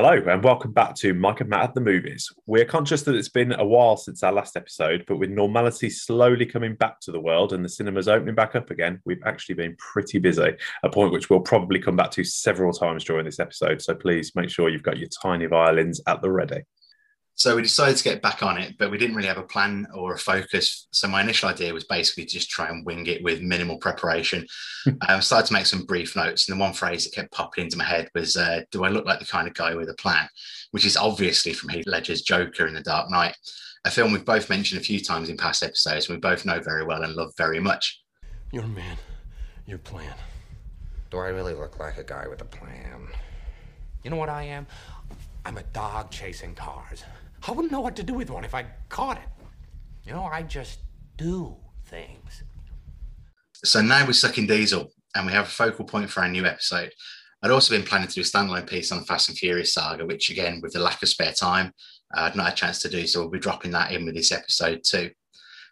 Hello, and welcome back to Mike and Matt at the Movies. We're conscious that it's been a while since our last episode, but with normality slowly coming back to the world and the cinemas opening back up again, we've actually been pretty busy, a point which we'll probably come back to several times during this episode. So please make sure you've got your tiny violins at the ready. So we decided to get back on it, but we didn't really have a plan or a focus. So my initial idea was basically just try and wing it with minimal preparation. I um, started to make some brief notes, and the one phrase that kept popping into my head was, uh, "Do I look like the kind of guy with a plan?" Which is obviously from Heath Ledger's Joker in The Dark Knight, a film we've both mentioned a few times in past episodes, and we both know very well and love very much. Your man, your plan. Do I really look like a guy with a plan? You know what I am? I'm a dog chasing cars. I wouldn't know what to do with one if I caught it. You know, I just do things. So now we're sucking diesel and we have a focal point for our new episode. I'd also been planning to do a standalone piece on the Fast and Furious saga, which again, with the lack of spare time, uh, I'd not had a chance to do. So we'll be dropping that in with this episode too.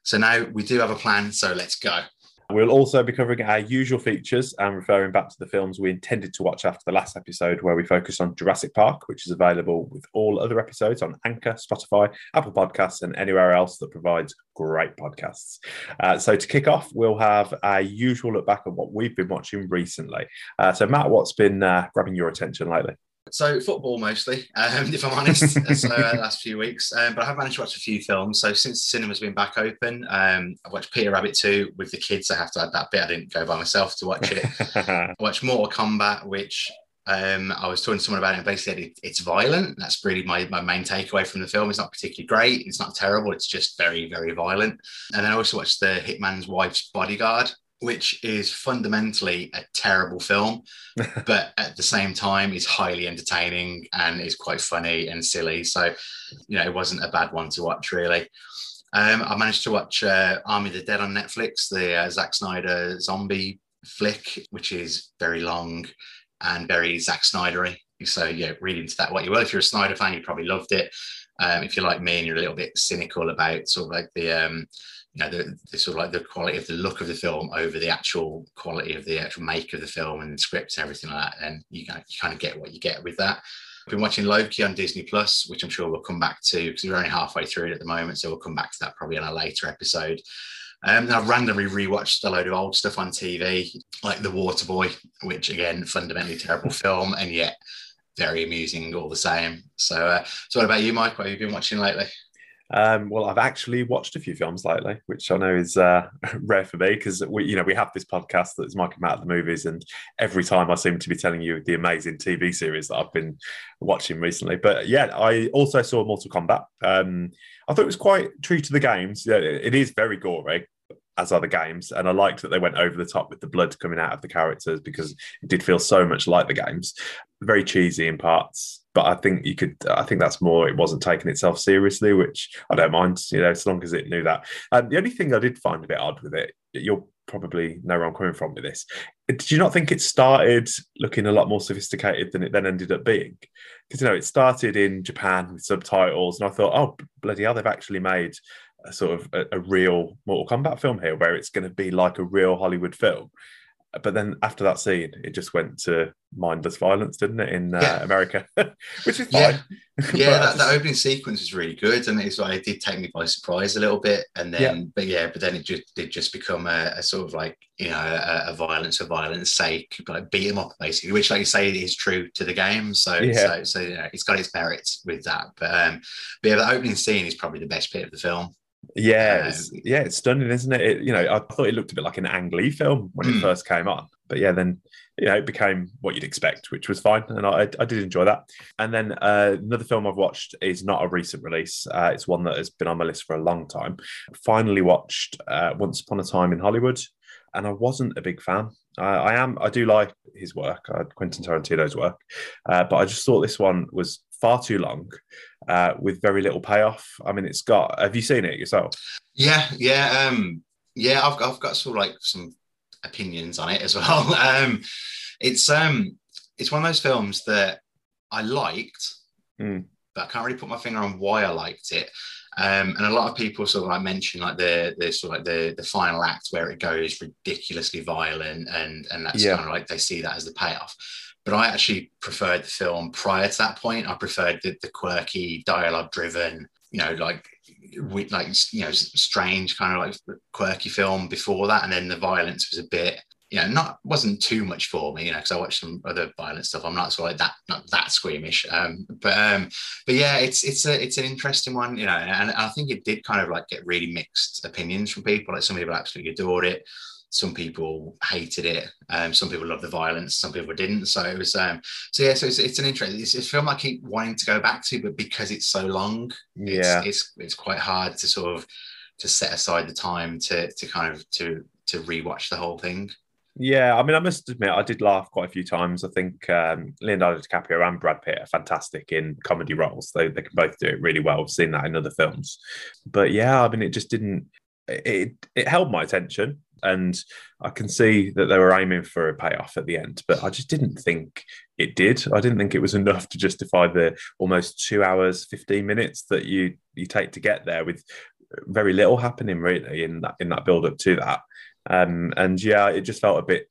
So now we do have a plan. So let's go. We'll also be covering our usual features and referring back to the films we intended to watch after the last episode, where we focused on Jurassic Park, which is available with all other episodes on Anchor, Spotify, Apple Podcasts, and anywhere else that provides great podcasts. Uh, so, to kick off, we'll have our usual look back at what we've been watching recently. Uh, so, Matt, what's been uh, grabbing your attention lately? So football mostly, um, if I'm honest. so uh, last few weeks, um, but I have managed to watch a few films. So since the cinema's been back open, um, I've watched Peter Rabbit 2 with the kids. I have to add that bit. I didn't go by myself to watch it. I watched Mortal Kombat, which um, I was talking to someone about it and basically it, it's violent. That's really my, my main takeaway from the film. It's not particularly great. It's not terrible. It's just very, very violent. And then I also watched The Hitman's Wife's Bodyguard, which is fundamentally a terrible film, but at the same time is highly entertaining and is quite funny and silly. So, you know, it wasn't a bad one to watch really. Um, I managed to watch uh, Army of the Dead on Netflix, the uh, Zack Snyder zombie flick, which is very long and very Zack Snydery. So, yeah, read into that what you will. If you're a Snyder fan, you probably loved it. Um, if you're like me and you're a little bit cynical about sort of like the um, you know the, the, sort of like the quality of the look of the film over the actual quality of the actual make of the film and the script and everything like that and you, you kind of get what you get with that I've been watching Loki on Disney Plus, which I'm sure we'll come back to because we're only halfway through it at the moment. So we'll come back to that probably in a later episode. Um, I've randomly rewatched a load of old stuff on TV, like The Waterboy, which again, fundamentally terrible film, and yet very amusing all the same. So, uh, so what about you, Mike? What have you been watching lately? Um, well, I've actually watched a few films lately, which I know is uh, rare for me because we, you know, we have this podcast that's Mike Matt at the movies, and every time I seem to be telling you the amazing TV series that I've been watching recently. But yeah, I also saw Mortal Kombat. Um, I thought it was quite true to the games. Yeah, it is very gory, as other games. And I liked that they went over the top with the blood coming out of the characters because it did feel so much like the games. Very cheesy in parts, but I think you could. I think that's more. It wasn't taking itself seriously, which I don't mind. You know, as long as it knew that. And the only thing I did find a bit odd with it, you'll probably know where I'm coming from with this. Did you not think it started looking a lot more sophisticated than it then ended up being? Because you know, it started in Japan with subtitles, and I thought, oh bloody hell, they've actually made a sort of a, a real Mortal Kombat film here, where it's going to be like a real Hollywood film. But then after that scene, it just went to mindless violence, didn't it, in uh, yeah. America, which is fine. Yeah, yeah that, that, opening sequence was really good, and it's like it did take me by surprise a little bit. And then, yeah. but yeah, but then it just did just become a, a sort of like you know a, a, violence for violence sake, like beat him up basically, which, like you say, is true to the game. So, yeah. so, so you know, it's got its merits with that. But um, but yeah, the opening scene is probably the best bit of the film. Yeah, it's, yeah, it's stunning, isn't it? it? You know, I thought it looked a bit like an Ang Lee film when it hmm. first came on, but yeah, then you know it became what you'd expect, which was fine, and I, I did enjoy that. And then uh, another film I've watched is not a recent release; uh, it's one that has been on my list for a long time. Finally watched uh, Once Upon a Time in Hollywood, and I wasn't a big fan. I am, I do like his work, uh, Quentin Tarantino's work, uh, but I just thought this one was far too long uh, with very little payoff. I mean, it's got. Have you seen it yourself? Yeah, yeah, um, yeah. I've got, I've got sort of like some opinions on it as well. um, it's um, it's one of those films that I liked, mm. but I can't really put my finger on why I liked it. Um, and a lot of people sort of like mention like the the sort of like the the final act where it goes ridiculously violent and and that's yeah. kind of like they see that as the payoff. But I actually preferred the film prior to that point. I preferred the, the quirky, dialogue-driven, you know, like we, like you know, strange kind of like quirky film before that, and then the violence was a bit you know, not wasn't too much for me, you know, because I watched some other violent stuff. I'm not so like that, not that squeamish. Um, but um, but yeah, it's it's a it's an interesting one, you know, and, and I think it did kind of like get really mixed opinions from people. Like some people absolutely adored it, some people hated it, um, some people loved the violence, some people didn't. So it was um, so yeah, so it's, it's an interesting. It's, a film I keep wanting to go back to, but because it's so long, Yeah. it's, it's it's quite hard to sort of to set aside the time to to kind of to to rewatch the whole thing. Yeah, I mean, I must admit, I did laugh quite a few times. I think um, Leonardo DiCaprio and Brad Pitt are fantastic in comedy roles. They, they can both do it really well. I've seen that in other films. But yeah, I mean, it just didn't, it, it held my attention. And I can see that they were aiming for a payoff at the end, but I just didn't think it did. I didn't think it was enough to justify the almost two hours, 15 minutes that you you take to get there with very little happening really in that in that build up to that. Um, and yeah, it just felt a bit.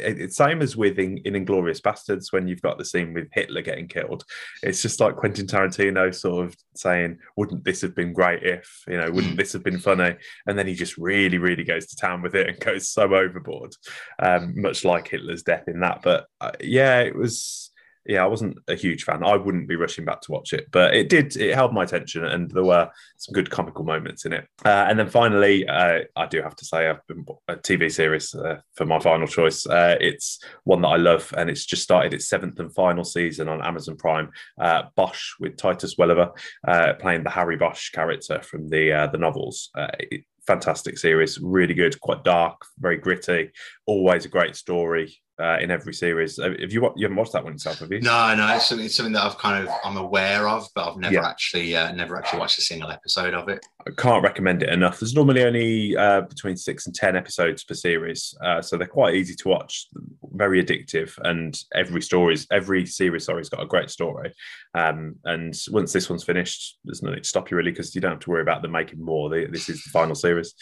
It- It's same as with in, in Inglourious Basterds when you've got the scene with Hitler getting killed. It's just like Quentin Tarantino sort of saying, "Wouldn't this have been great if you know? Wouldn't this have been funny?" And then he just really, really goes to town with it and goes so overboard, um, much like Hitler's death in that. But uh, yeah, it was. Yeah, I wasn't a huge fan. I wouldn't be rushing back to watch it, but it did. It held my attention, and there were some good comical moments in it. Uh, and then finally, uh, I do have to say, I've been a TV series uh, for my final choice. Uh, it's one that I love, and it's just started its seventh and final season on Amazon Prime. Uh, Bosch with Titus Welliver uh, playing the Harry Bosch character from the the novels. It- fantastic series, really good, quite dark, very gritty. Always a great story. Uh, in every series, Uh, have you you haven't watched that one yourself? Have you? No, no, it's something, it's something that I've kind of I'm aware of, but I've never Yeah. actually uh, never actually watched a single episode of it. I can't recommend it enough. There's normally only uh, between six and ten episodes per series, uh, so they're quite easy to watch, very addictive, and every story's every series sorry's got a great story. Um, and once this one's finished, there's nothing to stop you really because you don't have to worry about them making more. They, this is the final series.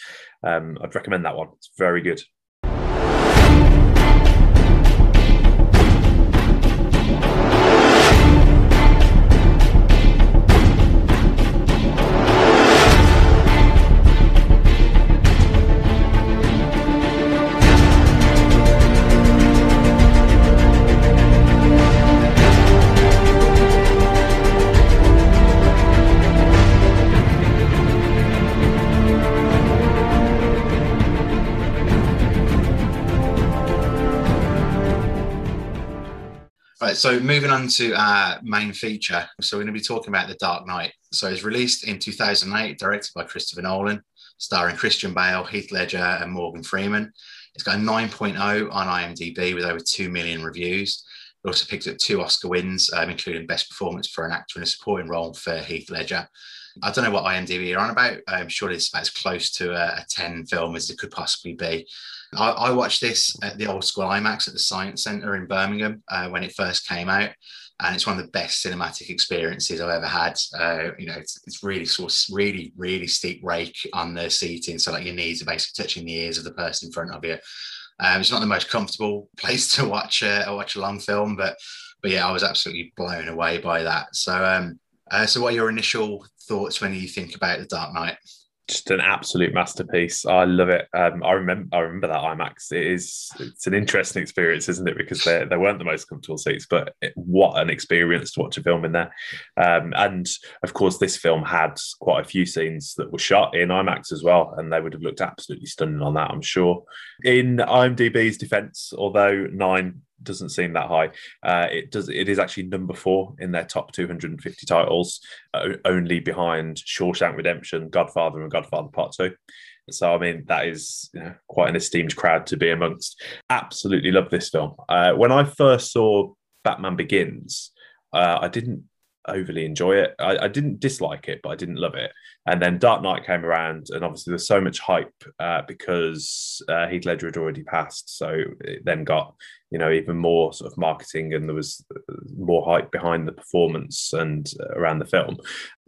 Um, I'd recommend that one. It's very good. So moving on to our main feature. So we're going to be talking about The Dark Knight. So it's released in 2008, directed by Christopher Nolan, starring Christian Bale, Heath Ledger, and Morgan Freeman. It's got a 9.0 on IMDb with over 2 million reviews. It also picked up two Oscar wins, um, including Best Performance for an Actor in a Supporting Role for Heath Ledger. I don't know what IMDb are on about. I'm sure it's about as close to a, a 10 film as it could possibly be. I, I watched this at the old school IMAX at the Science Centre in Birmingham uh, when it first came out, and it's one of the best cinematic experiences I've ever had. Uh, you know, it's, it's really sort of really really steep rake on the seating, so like your knees are basically touching the ears of the person in front of you. Um, it's not the most comfortable place to watch uh, watch a long film, but but yeah, I was absolutely blown away by that. So um, uh, so what are your initial thoughts when you think about the Dark Knight? just an absolute masterpiece. I love it. Um, I remember I remember that IMAX. It is it's an interesting experience, isn't it? Because they they weren't the most comfortable seats, but it, what an experience to watch a film in there. Um, and of course, this film had quite a few scenes that were shot in IMAX as well, and they would have looked absolutely stunning on that, I'm sure. In IMDb's defense, although nine doesn't seem that high. Uh, it does. It is actually number four in their top 250 titles, uh, only behind Shawshank Redemption, Godfather, and Godfather Part Two. So I mean, that is you know, quite an esteemed crowd to be amongst. Absolutely love this film. Uh, when I first saw Batman Begins, uh, I didn't overly enjoy it. I, I, didn't dislike it, but I didn't love it. And then Dark Knight came around, and obviously there's so much hype uh, because uh, Heath Ledger had already passed. So it then got you know even more sort of marketing and there was more hype behind the performance and uh, around the film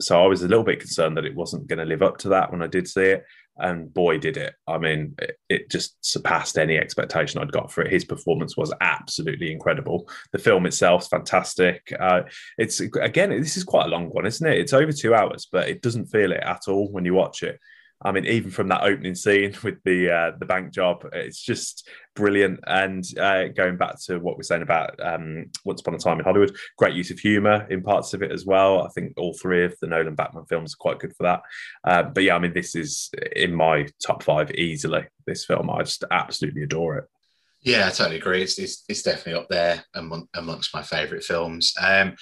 so i was a little bit concerned that it wasn't going to live up to that when i did see it and boy did it. I mean it, just surpassed any expectation i'd got for it. His performance was absolutely incredible. The film itself's fantastic. Uh, it's again this is quite a long one isn't it? It's over two hours but it doesn't feel it at all when you watch it I mean, even from that opening scene with the uh, the bank job, it's just brilliant. And uh, going back to what we're saying about um, Once Upon a Time in Hollywood, great use of humour in parts of it as well. I think all three of the Nolan Batman films are quite good for that. Uh, but yeah, I mean, this is in my top five easily. This film, I just absolutely adore it. Yeah, I totally agree. It's, it's, it's definitely up there among, amongst my favourite films. Um,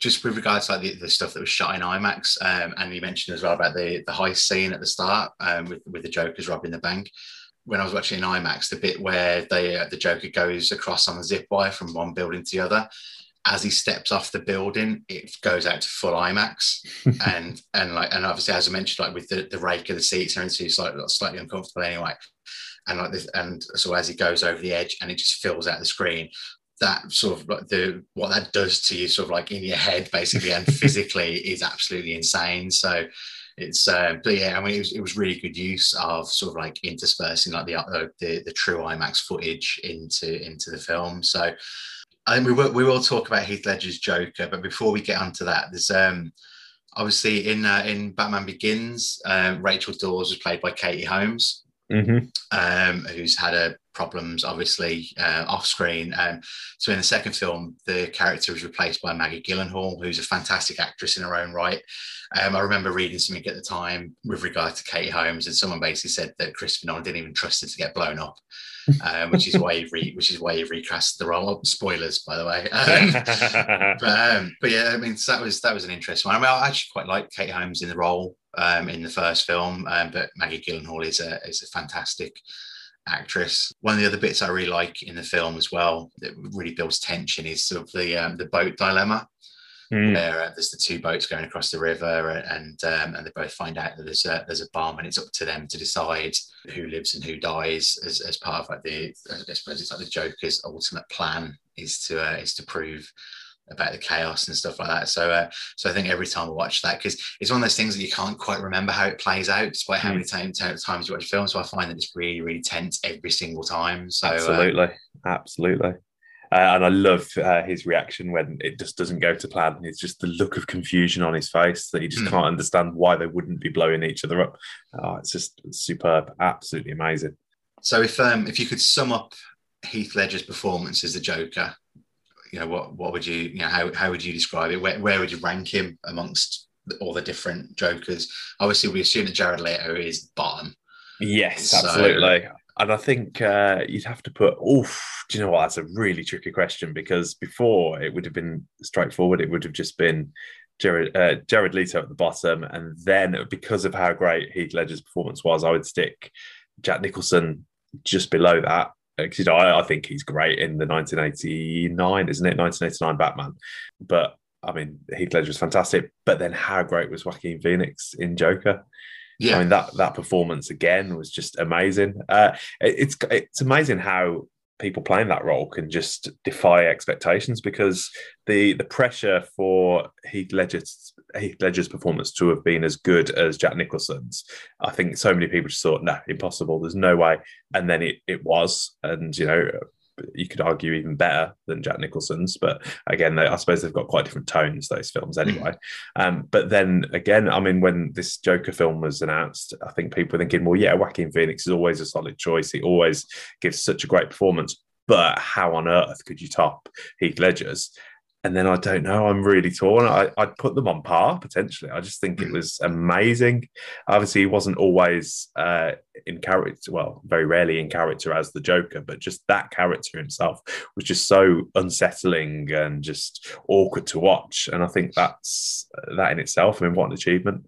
just with regards to like the, the stuff that was shot in IMAX, um, and you mentioned as well about the the heist scene at the start um, with with the Joker's robbing the bank. When I was watching in IMAX, the bit where they uh, the Joker goes across on the zip wire from one building to the other, as he steps off the building, it goes out to full IMAX, and and like and obviously as I mentioned, like with the, the rake of the seats and it's slightly slightly uncomfortable anyway, and like this, and so as he goes over the edge and it just fills out the screen, that sort of like the what that does to you sort of like in your head basically and physically is absolutely insane so it's uh, but yeah i mean it was, it was really good use of sort of like interspersing like the, uh, the the true imax footage into into the film so I think we will, we will talk about Heath Ledger's Joker, but before we get onto that, there's um, obviously in uh, in Batman Begins, um, Rachel Dawes was played by Katie Holmes, mm-hmm. um, who's had a problems, obviously, uh, off screen. Um, so in the second film, the character was replaced by Maggie Gyllenhaal, who's a fantastic actress in her own right. Um, I remember reading something at the time with regard to Katie Holmes, and someone basically said that Christopher Nolan didn't even trust her to get blown up, um, which is why he re- which is why he recast the role. Spoilers, by the way. Um, but, um, but, yeah, I mean so that was that was an interesting one. I mean, I actually quite like Katie Holmes in the role um, in the first film, um, but Maggie Gyllenhaal is a is a fantastic actress. One of the other bits I really like in the film as well that really builds tension is sort of the um, the boat dilemma. Mm. Where uh, there's the two boats going across the river, and um, and they both find out that there's a there's a bomb, and it's up to them to decide who lives and who dies as, as part of like the I suppose it's like the Joker's ultimate plan is to uh, is to prove about the chaos and stuff like that. So, uh, so I think every time I watch that, because it's one of those things that you can't quite remember how it plays out, despite how mm. many time, times you watch films. So I find that it's really, really tense every single time. So, uh, absolutely, uh, absolutely. Uh, and I love uh, his reaction when it just doesn't go to plan. And it's just the look of confusion on his face that he just mm. can't understand why they wouldn't be blowing each other up. Oh, it's just superb, absolutely amazing. So, if um, if you could sum up Heath Ledger's performance as the Joker you know, what what would you, you know, how how would you describe it? Where where would you rank him amongst all the different Jokers? Obviously, we assume that Jared Leto is bottom. Yes, so, absolutely. And I think uh, you'd have to put, oof, do you know what? That's a really tricky question because before it would have been straightforward. It would have just been Jared, uh, Jared Leto at the bottom. And then because of how great Heath Ledger's performance was, I would stick Jack Nicholson just below that because you know I, I, think he's great in the 1989, isn't it? 1989 Batman. But I mean, Heath Ledger is fantastic. But then, how great was Joaquin Phoenix in Joker? Yeah, I mean that that performance again was just amazing. Uh, it, it's it's amazing how people playing that role can just defy expectations because the the pressure for Heath Ledger's Heath Ledger's performance to have been as good as Jack Nicholson's, I think so many people just thought, no, impossible. There's no way. And then it it was, and you know, you could argue even better than Jack Nicholson's. But again, they, I suppose they've got quite different tones, those films hmm. anyway. Mm. Um, but then again, I mean, when this Joker film was announced, I think people were thinking, well, yeah, Joaquin Phoenix is always a solid choice. He always gives such a great performance. But how on earth could you top Heath Ledger's? And then I don't know. I'm really torn. I, would put them on par potentially. I just think it mm. was amazing. Obviously, he wasn't always uh, in character. Well, very rarely in character as the Joker, but just that character himself was just so unsettling and just awkward to watch. And I think that's that in itself. I mean, what an achievement!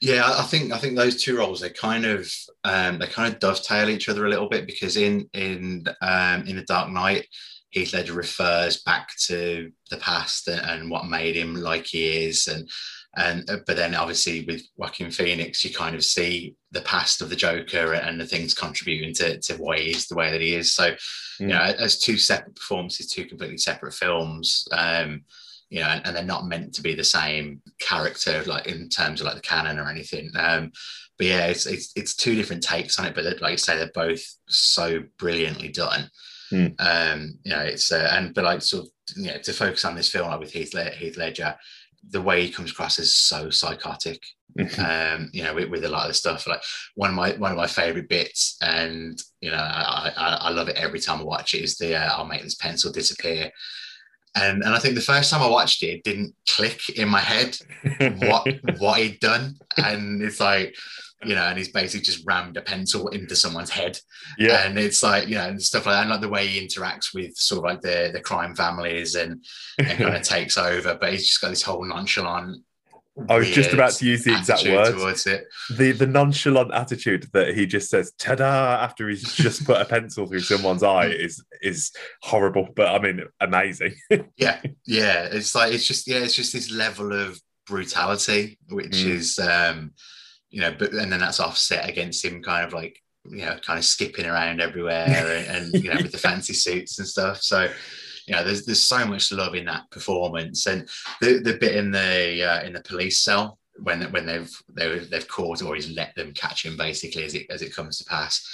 Yeah, I think I think those two roles they kind of um, they kind of dovetail each other a little bit because in in um, in the Dark Knight Heath Ledger refers back to the past and, and, what made him like he is, and and uh, but then obviously with Joaquin Phoenix, you kind of see the past of the Joker and the things contributing to, to why he is the way that he is. So, you know, as two separate performances, two completely separate films, um, you know, and, and, they're not meant to be the same character, like in terms of like the canon or anything. Um, but yeah, it's, it's it's two different takes on it, but like you say, they're both so brilliantly done. Mm. Um, you know, it's uh, and but like sort of you know to focus on this film like with Heath, Heath Ledger, the way he comes across is so psychotic. um, you know, with, with, a lot of the stuff. Like one of my one of my favorite bits, and you know, I, I, I love it every time I watch it. Is the uh, I'll make this pencil disappear. And, and I think the first time I watched it, it didn't click in my head what what he'd done, and it's like you know, and he's basically just rammed a pencil into someone's head. Yeah. And it's like, you know, and stuff like that. And like the way he interacts with sort of like the the crime families and, and kind of takes over. But he's just got this whole nonchalant. I was just about to use the exact words. The the nonchalant attitude that he just says "ta-da" after he's just put a pencil through someone's eye is is horrible, but I mean amazing. yeah, yeah. It's like it's just yeah, it's just this level of brutality, which mm. is um you know, but and then that's offset against him kind of like you know, kind of skipping around everywhere and, and you know, with the fancy suits and stuff. So, you know, there's there's so much love in that performance, and the the bit in the uh, in the police cell when when they've they, they've caught or he's let them catch him basically as it as it comes to pass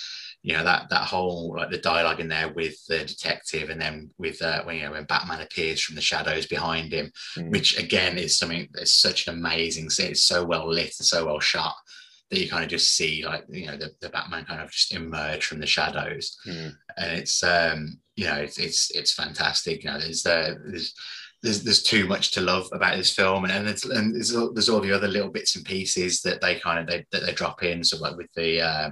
you know that that whole like the dialogue in there with the detective and then with uh, when you know when Batman appears from the shadows behind him, mm. which again is something that's such an amazing scene. It's so well lit and so well shot that you kind of just see like you know the, the Batman kind of just emerge from the shadows, mm. and it's um you know it's it's it's fantastic. You know there's uh, there's there's, there's too much to love about this film, and and, it's, and there's, there's all the other little bits and pieces that they kind of they, that they drop in. So like with the uh,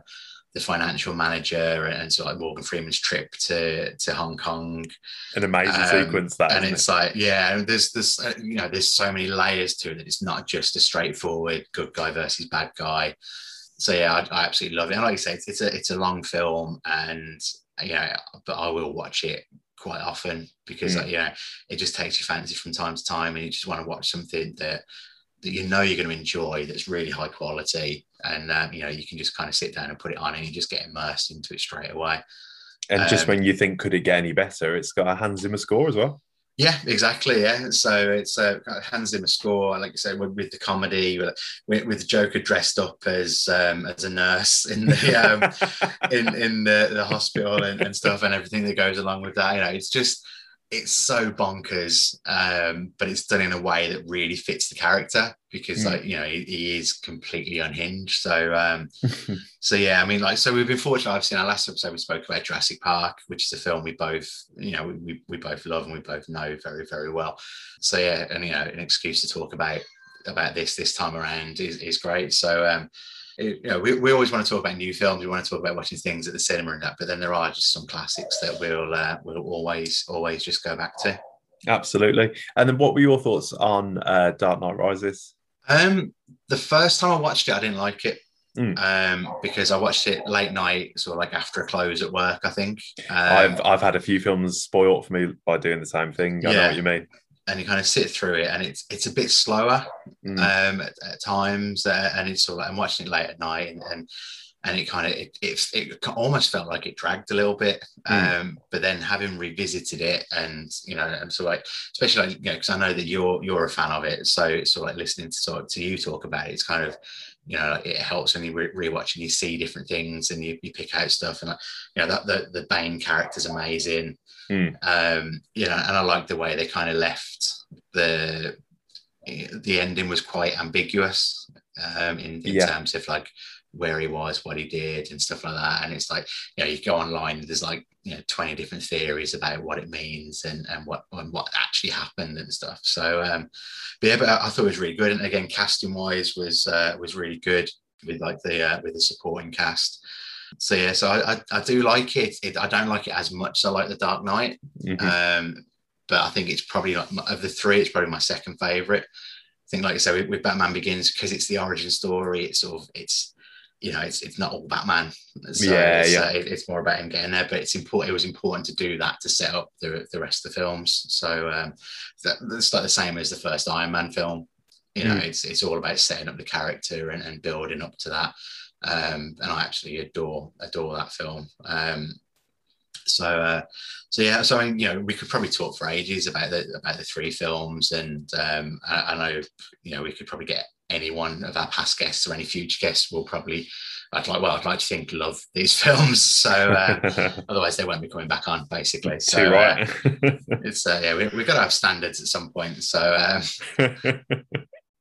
the financial manager and so like Morgan Freeman's trip to to Hong Kong. An amazing um, sequence that, and it's it? like yeah, there's this uh, you know there's so many layers to it that it's not just a straightforward good guy versus bad guy. So yeah, I, I absolutely love it. And like you say, it's, it's a it's a long film, and you know, but I will watch it quite often because mm. like, you know it just takes your fancy from time to time, and you just want to watch something that that you know you're going to enjoy that's really high quality and um, you know you can just kind of sit down and put it on and you just get immersed into it straight away and um, just when you think could it get any better it's got a Hans Zimmer score as well yeah, exactly. Yeah, so it's a uh, Hans Zimmer score, like I said, with, with the comedy, with, with Joker dressed up as um, as a nurse in the um, in in the, the hospital and, and stuff, and everything that goes along with that. You know, it's just it's so bonkers, um, but it's done in a way that really fits the character because, mm. like, you know, he, he, is completely unhinged. So, um, so yeah, I mean, like, so we've been fortunate. I've seen our last episode. We spoke about Jurassic Park, which is a film we both, you know, we, we both love and we both know very, very well. So yeah, and you know, an excuse to talk about about this this time around is, is great. So, um, you know, we, we always want to talk about new films. We want to talk about watching things at the cinema and that, but then there are just some classics that we'll uh, we'll always always just go back to. Absolutely. And then, what were your thoughts on uh, Dark Knight Rises? Um, the first time I watched it, I didn't like it. Mm. Um, because I watched it late night, sort of like after a close at work. I think um, I've I've had a few films spoiled for me by doing the same thing. I yeah. know what you mean and you kind of sit through it, and it's it's a bit slower mm. um, at, at, times, uh, and it's sort of like I'm watching it late at night, and and, and it kind of it, it, it almost felt like it dragged a little bit, mm. um, but then having revisited it, and you know, and so like especially like you know because I know that you're you're a fan of it, so it's sort of like listening to talk to you talk about it, it's kind of you know it helps when you re- rewatch and you see different things and you, you pick out stuff and like, you know that the the Bane character's amazing Mm. Um, you know, and I like the way they kind of left the the ending was quite ambiguous um, in, in yeah. terms of like where he was, what he did, and stuff like that. And it's like, you know, you go online, there's like, you know, 20 different theories about what it means and, and what and what actually happened and stuff. So, um, but yeah, but I, I thought it was really good. And again, casting wise was uh, was really good with like the uh, with the supporting cast. So yeah, so I, I, I do like it. it. I don't like it as much as I like the Dark Knight. Mm-hmm. Um, but I think it's probably like of the three, it's probably my second favorite. I think, like I said, with, with Batman Begins, because it's the origin story. It's sort of it's you know it's it's not all Batman. So yeah, it's, yeah. Uh, it, it's more about him getting there. But it's important. It was important to do that to set up the the rest of the films. So um, that, that's like the same as the first Iron Man film. You know, Mm. it's it's all about setting up the character and, and building up to that. Um, and I actually adore adore that film. Um, so uh, so yeah, so I mean, you know, we could probably talk for ages about the about the three films, and um, I, I know you know we could probably get any one of our past guests or any future guests will probably. I'd like, well, I'd like to think love these films, so uh, otherwise they won't be coming back on, basically. So Too uh, right. it's uh, yeah, we, we've got to have standards at some point. So um,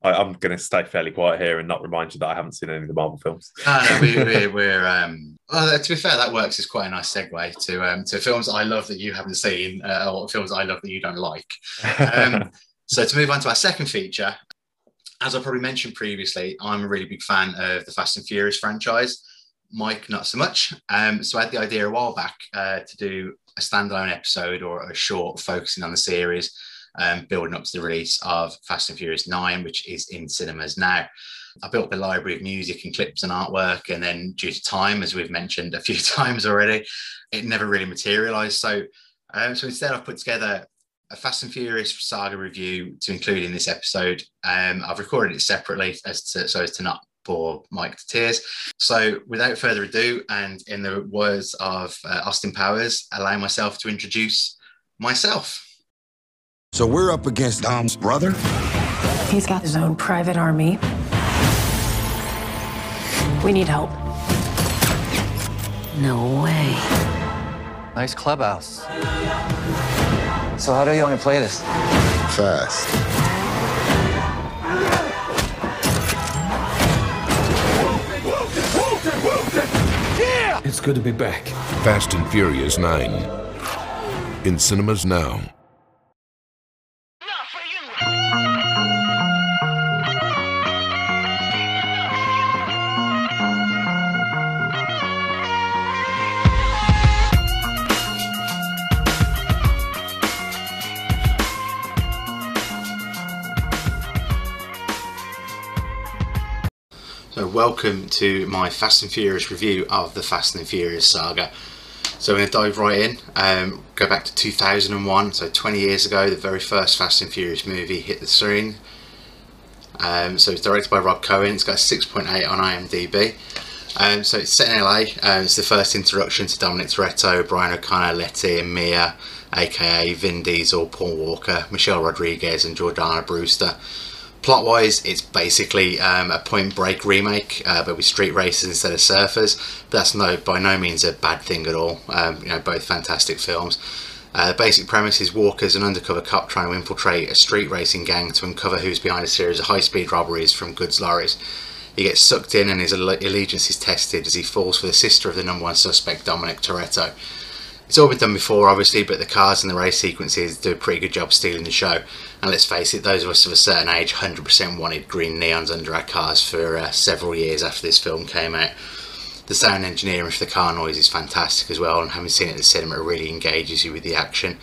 I, I'm going to stay fairly quiet here and not remind you that I haven't seen any of the Marvel films. no, no, we, we, we're um, well. To be fair, that works as quite a nice segue to um, to films I love that you haven't seen, uh, or films I love that you don't like. Um, so to move on to our second feature, as I probably mentioned previously, I'm a really big fan of the Fast and Furious franchise. Mike, not so much. Um, so I had the idea a while back uh, to do a standalone episode or a short focusing on the series, um, building up to the release of Fast and Furious 9, which is in cinemas now. I built a library of music and clips and artwork, and then due to time, as we've mentioned a few times already, it never really materialized. So, um, so instead, I've put together a Fast and Furious saga review to include in this episode. Um, I've recorded it separately as to, so as to not bore Mike to tears. So, without further ado, and in the words of uh, Austin Powers, allow myself to introduce myself. So we're up against Dom's brother? He's got his own private army. We need help. No way. Nice clubhouse. So how do you want to play this? Fast. It's good to be back. Fast and Furious 9. In cinemas now. Welcome to my Fast and Furious review of the Fast and Furious saga. So, I'm going to dive right in. Um, go back to 2001, so 20 years ago, the very first Fast and Furious movie hit the screen. Um, so, it's directed by Rob Cohen. It's got a 6.8 on IMDb. Um, so, it's set in LA. Um, it's the first introduction to Dominic Toretto, Brian O'Conner, Letty, and Mia, aka Vin Diesel, Paul Walker, Michelle Rodriguez, and Jordana Brewster plot wise it's basically um, a point break remake uh, but with street racers instead of surfers that's no by no means a bad thing at all um, you know both fantastic films uh, the basic premise is Walker's an undercover cop trying to infiltrate a street racing gang to uncover who's behind a series of high-speed robberies from goods lorries. He gets sucked in and his allegiance is tested as he falls for the sister of the number one suspect, Dominic Toretto. It's all been done before, obviously, but the cars and the race sequences do a pretty good job stealing the show. And let's face it, those of us of a certain age 100% wanted green neons under our cars for uh, several years after this film came out. The sound engineering for the car noise is fantastic as well, and having seen it at the cinema, it really engages you with the action.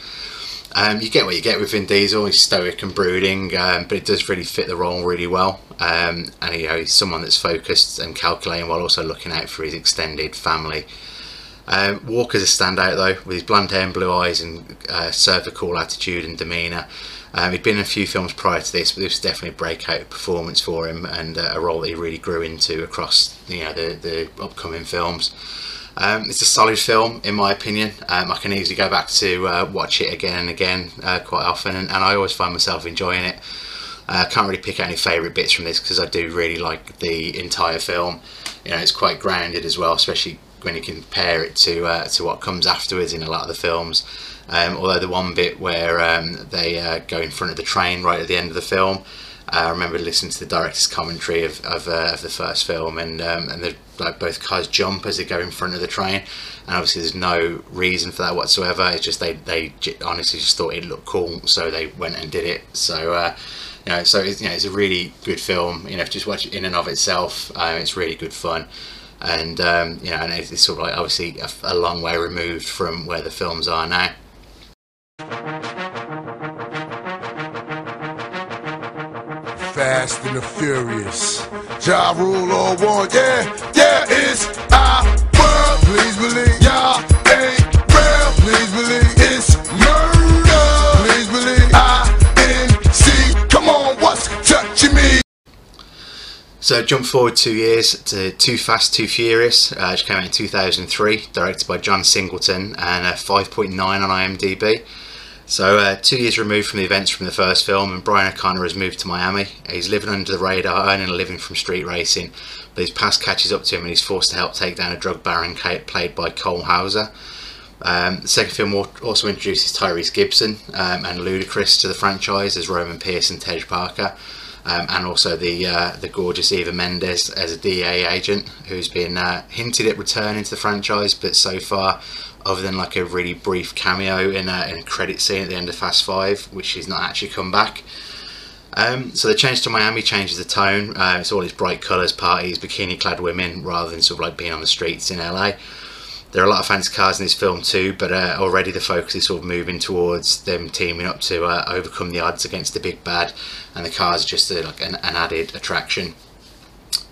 Um, you get what you get with Vin Diesel. He's stoic and brooding, um, but it does really fit the role really well. Um, and you know, he's someone that's focused and calculating while also looking out for his extended family. Um, Walker's a standout though, with his blonde hair and blue eyes and uh, cool attitude and demeanour. Um, he'd been in a few films prior to this, but this was definitely a breakout performance for him and uh, a role that he really grew into across you know the, the upcoming films. Um, it's a solid film, in my opinion. Um, I can easily go back to uh, watch it again and again uh, quite often, and, and I always find myself enjoying it. I uh, can't really pick any favourite bits from this because I do really like the entire film. You know, it's quite grounded as well, especially when you compare it to uh, to what comes afterwards in a lot of the films. Um, although the one bit where um, they uh, go in front of the train right at the end of the film, uh, I remember listening to the director's commentary of, of, uh, of the first film, and um, and the, like both cars jump as they go in front of the train, and obviously there's no reason for that whatsoever. It's just they they honestly just thought it looked cool, so they went and did it. So. Uh, you know, so it's, you know, it's a really good film. You know, just watch it in and of itself, uh, it's really good fun and um, you know, and it's, it's sort of like obviously a, a, long way removed from where the films are now. Fast and the Furious. Ja Rule all one, yeah, yeah, it's our world. Please believe, y'all ain't real. Please believe it's murder. Please believe I C. Come on, what's touching me? So jump forward two years to Too Fast, Too Furious, uh, which came out in 2003, directed by John Singleton, and a 5.9 on IMDb. So uh, two years removed from the events from the first film, and Brian O'Conner has moved to Miami. He's living under the radar, earning a living from street racing, but his past catches up to him, and he's forced to help take down a drug baron played by Cole Hauser. Um, the second film also introduces Tyrese Gibson um, and Ludacris to the franchise as Roman Pierce and Tej Parker um, and also the uh, the gorgeous Eva Mendes as a DEA agent who's been uh, hinted at returning to the franchise, but so far, other than like a really brief cameo in a, in a credit scene at the end of Fast Five, which he's not actually come back. Um, so the change to Miami changes the tone. Uh, it's all these bright colours, parties, bikini-clad women, rather than sort of like being on the streets in LA. There are a lot of fancy cars in this film too, but uh, already the focus is sort of moving towards them teaming up to uh, overcome the odds against the big bad, and the cars are just uh, like an, an, added attraction.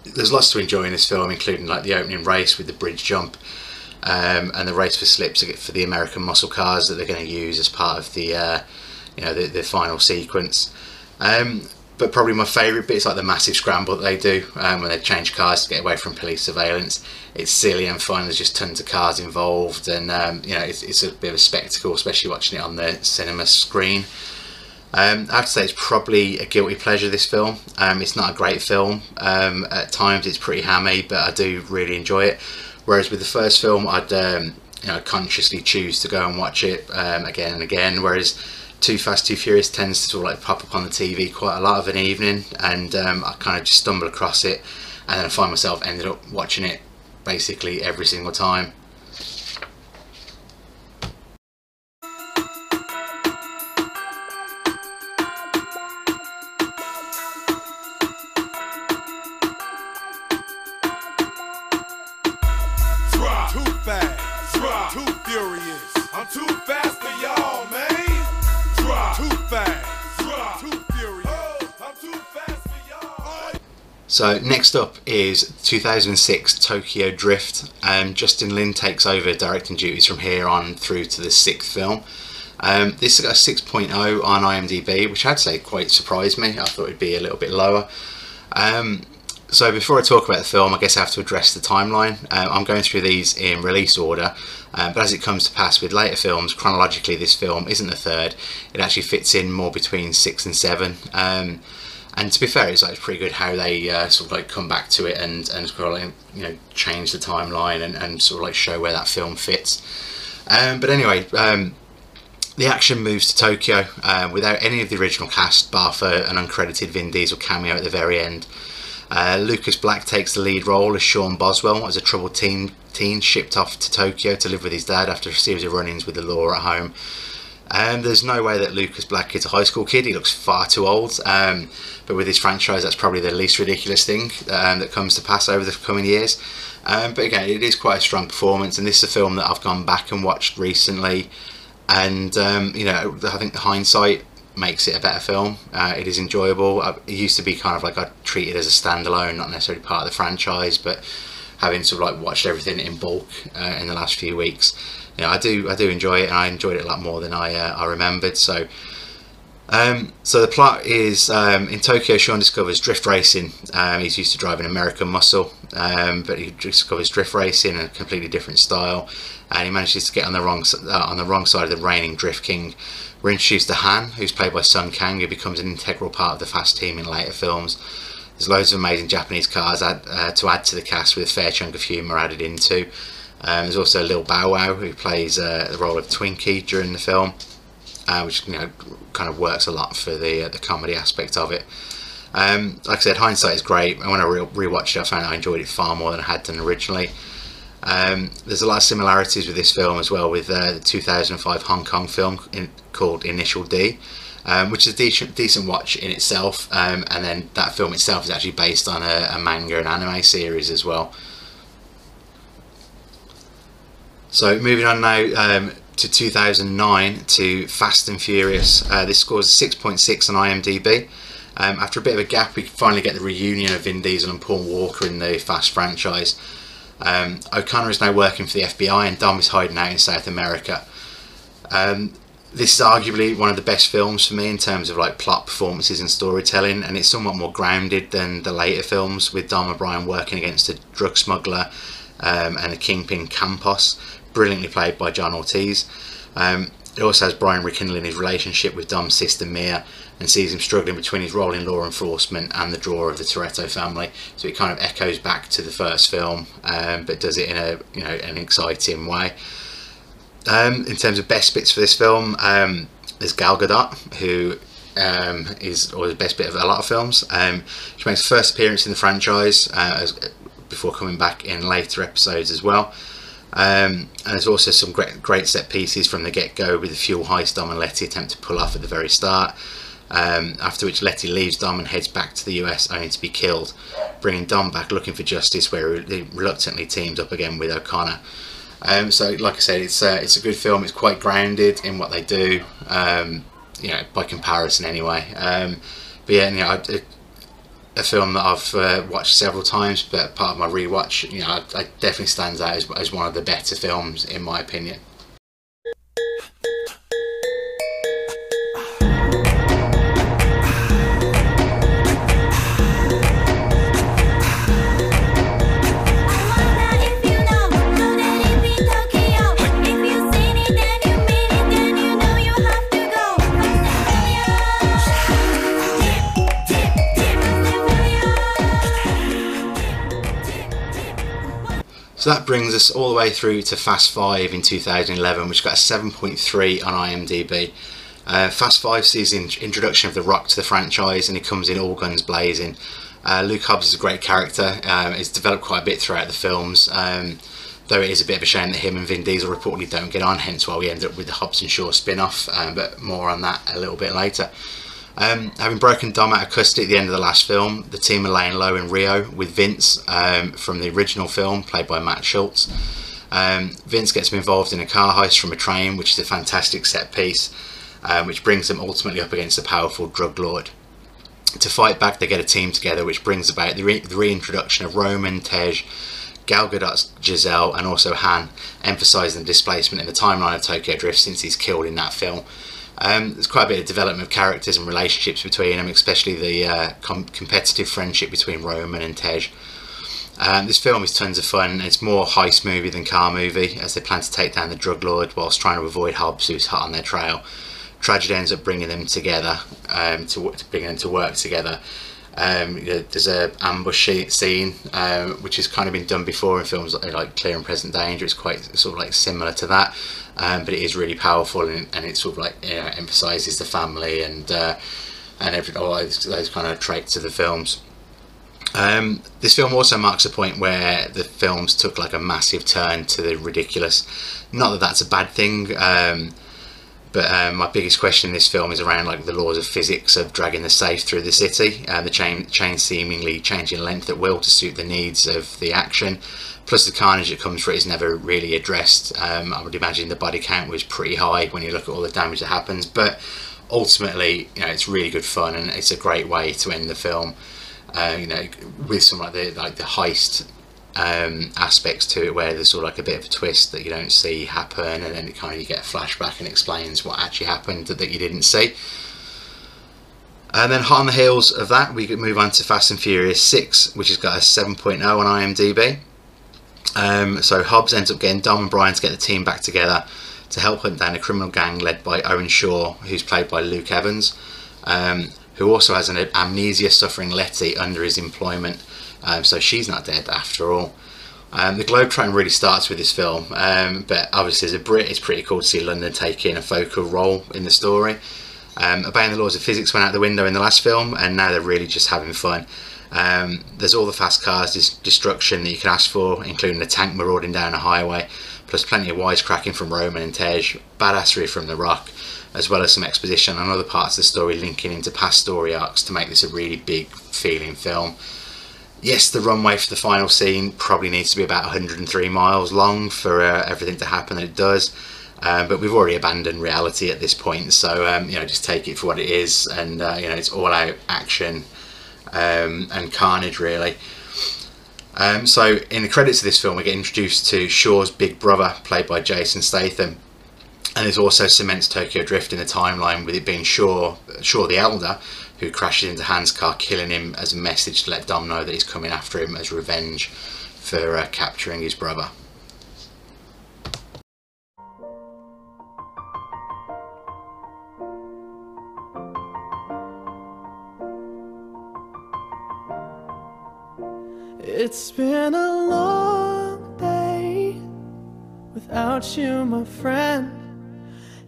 There's lots to enjoy in this film, including like the opening race with the bridge jump, um, and the race for slips for the American muscle cars that they're going to use as part of the uh, you know the, the final sequence. Um, but probably my favourite bit is like the massive scramble that they do um, when they change cars to get away from police surveillance. It's silly and fun. There's just tons of cars involved, and um, you know it's, it's, a bit of a spectacle, especially watching it on the cinema screen. Um, I have to say it's probably a guilty pleasure. This film. Um, it's not a great film. Um, at times it's pretty hammy, but I do really enjoy it. Whereas with the first film, I'd um, you know consciously choose to go and watch it again and again. Whereas too Fast, Too Furious tends to sort of like pop up on the TV quite a lot of an evening, and um, I kind of just stumble across it, and then I find myself ended up watching it basically every single time. So next up is 2006 Tokyo Drift. Um, Justin Lin takes over directing duties from here on through to the sixth film. Um, this got a 6.0 on IMDb, which I'd say quite surprised me. I thought it'd be a little bit lower. Um, so before I talk about the film, I guess I have to address the timeline. Um, I'm going through these in release order, um, but as it comes to pass with later films, chronologically this film isn't the third. It actually fits in more between six and seven. Um, and to be fair, it's like pretty good how they uh, sort of like come back to it and and sort of like, you know change the timeline and, and sort of like show where that film fits. Um, but anyway, um, the action moves to Tokyo uh, without any of the original cast, bar for an uncredited Vin Diesel cameo at the very end. Uh, Lucas Black takes the lead role as Sean Boswell, as a troubled teen, teen shipped off to Tokyo to live with his dad after a series of run-ins with the law at home. Um, there's no way that Lucas Black is a high school kid. He looks far too old. Um, but with his franchise, that's probably the least ridiculous thing um, that comes to pass over the coming years. Um, but again, it is quite a strong performance, and this is a film that I've gone back and watched recently. And um, you know, I think hindsight makes it a better film. Uh, it is enjoyable. It used to be kind of like I treat it as a standalone, not necessarily part of the franchise, but having sort of like watched everything in bulk uh, in the last few weeks you know, I do I do enjoy it, and I enjoyed it a lot more than I uh, I remembered. So. Um, so the plot is um, in Tokyo. Sean discovers drift racing. Um, he's used to driving American muscle, um, but he discovers drift racing in a completely different style, and he manages to get on the wrong uh, on the wrong side of the reigning drift king. We're introduced to Han, who's played by Sung Kang, who becomes an integral part of the Fast team in later films. There's loads of amazing Japanese cars add, uh, to add to the cast, with a fair chunk of humour added into. Um, there's also Lil Bow Wow who plays uh, the role of Twinkie during the film, uh, which you know kind of works a lot for the uh, the comedy aspect of it. Um, like I said, hindsight is great, and when I re- rewatched it, I found I enjoyed it far more than I had done originally. Um, there's a lot of similarities with this film as well with uh, the 2005 Hong Kong film in, called Initial D, um, which is a decent, decent watch in itself. Um, and then that film itself is actually based on a, a manga and anime series as well. So moving on now um, to 2009 to Fast and Furious. Uh, this scores 6.6 on IMDb. Um, after a bit of a gap, we finally get the reunion of Vin Diesel and Paul Walker in the Fast franchise. Um, O'Conner is now working for the FBI and Dom is hiding out in South America. Um, this is arguably one of the best films for me in terms of like plot performances and storytelling and it's somewhat more grounded than the later films with Dom and Brian working against a drug smuggler um, and a kingpin Campos brilliantly played by John Ortiz um, it also has Brian rekindling his relationship with Dom's sister Mia and sees him struggling between his role in law enforcement and the draw of the Toretto family so it kind of echoes back to the first film um, but does it in a you know an exciting way um, in terms of best bits for this film, um, there's Gal Gadot, who um, is always the best bit of a lot of films. Um, she makes first appearance in the franchise uh, as, before coming back in later episodes as well. Um, and there's also some great, great set pieces from the get-go with the fuel heist Dom and Letty attempt to pull off at the very start. Um, after which Letty leaves Dom and heads back to the US only to be killed, bringing Dom back looking for justice where he reluctantly teams up again with O'Conner. Um, so, like I said, it's uh, it's a good film. It's quite grounded in what they do, um, you know, by comparison anyway. Um, but yeah, you know, I, a film that I've uh, watched several times, but part of my rewatch, you know, it definitely stands out as, as one of the better films in my opinion. So that brings us all the way through to Fast 5 in 2011, which got a 7.3 on IMDb. Uh, Fast 5 sees the introduction of The Rock to the franchise and he comes in all guns blazing. Uh, Luke Hobbs is a great character, um, developed quite a bit throughout the films, um, though it is a bit of a shame that him and Vin Diesel reportedly don't get on, hence why we end up with the Hobbs and Shaw spin off, um, but more on that a little bit later. Um, having broken Dom out of custody at the end of the last film, the team are laying low in Rio with Vince um, from the original film, played by Matt Schulze. Um, Vince gets him involved in a car heist from a train, which is a fantastic set piece, um, which brings them ultimately up against a powerful drug lord. To fight back, they get a team together, which brings about the, re- the reintroduction of Roman, Tej, Gal Gadot's Giselle, and also Han, emphasising the displacement in the timeline of Tokyo Drift since he's killed in that film. Um, there's quite a bit of development of characters and relationships between them, especially the uh, com- competitive friendship between Roman and Tej. Um, this film is tons of fun. It's more heist movie than car movie, as they plan to take down the drug lord whilst trying to avoid Hobbs, who's hot on their trail. Tragedy ends up bringing them together, um, to, to bring them to work together. Um, you know, there's a ambush scene um, which has kind of been done before in films like, like Clear and Present Danger. It's quite sort of like similar to that, um, but it is really powerful and, and it sort of like you know, emphasizes the family and uh, and every, all those, those kind of traits of the films. Um, this film also marks a point where the films took like a massive turn to the ridiculous. Not that that's a bad thing, um, but um, my biggest question in this film is around like the laws of physics of dragging the safe through the city, and the chain chain seemingly changing length at will to suit the needs of the action. Plus, the carnage that comes from it is never really addressed. Um, I would imagine the body count was pretty high when you look at all the damage that happens, but ultimately, you know, it's really good fun and it's a great way to end the film. Uh, you know, with some like the like the heist um, aspects to it where there's sort of like a bit of a twist that you don't see happen, and then it kind of you get a flashback and explains what actually happened that, you didn't see. And then hot on the heels of that, we could move on to Fast and Furious 6, which has got a 7.0 on IMDb. Um, so Hobbs ends up getting Dom and Brian to get the team back together to help hunt down a criminal gang led by Owen Shaw, who's played by Luke Evans, um, who also has an amnesia suffering Letty under his employment. Um, so she's not dead after all. Um, the Globetrotting really starts with this film, um, but obviously as a Brit, it's pretty cool to see London taking a focal role in the story. Um, obeying the laws of physics went out the window in the last film, and now they're really just having fun. Um, there's all the fast cars, this destruction that you can ask for, including a tank marauding down a highway, plus plenty of wisecracking from Roman and Tej, badassery from The Rock, as well as some exposition and other parts of the story linking into past story arcs to make this a really big feeling film. Yes, the runway for the final scene probably needs to be about 103 miles long for uh, everything to happen that it does. Um, but we've already abandoned reality at this point, so um, you know just take it for what it is, and uh, you know it's all out action um, and carnage really. Um, so in the credits of this film, we get introduced to Shaw's big brother, played by Jason Statham. And it also cements Tokyo Drift in the timeline with it being Shaw, Shaw the Elder, who crashes into Han's car, killing him as a message to let Dom know that he's coming after him as revenge for uh, capturing his brother. It's been a long day without you, my friend.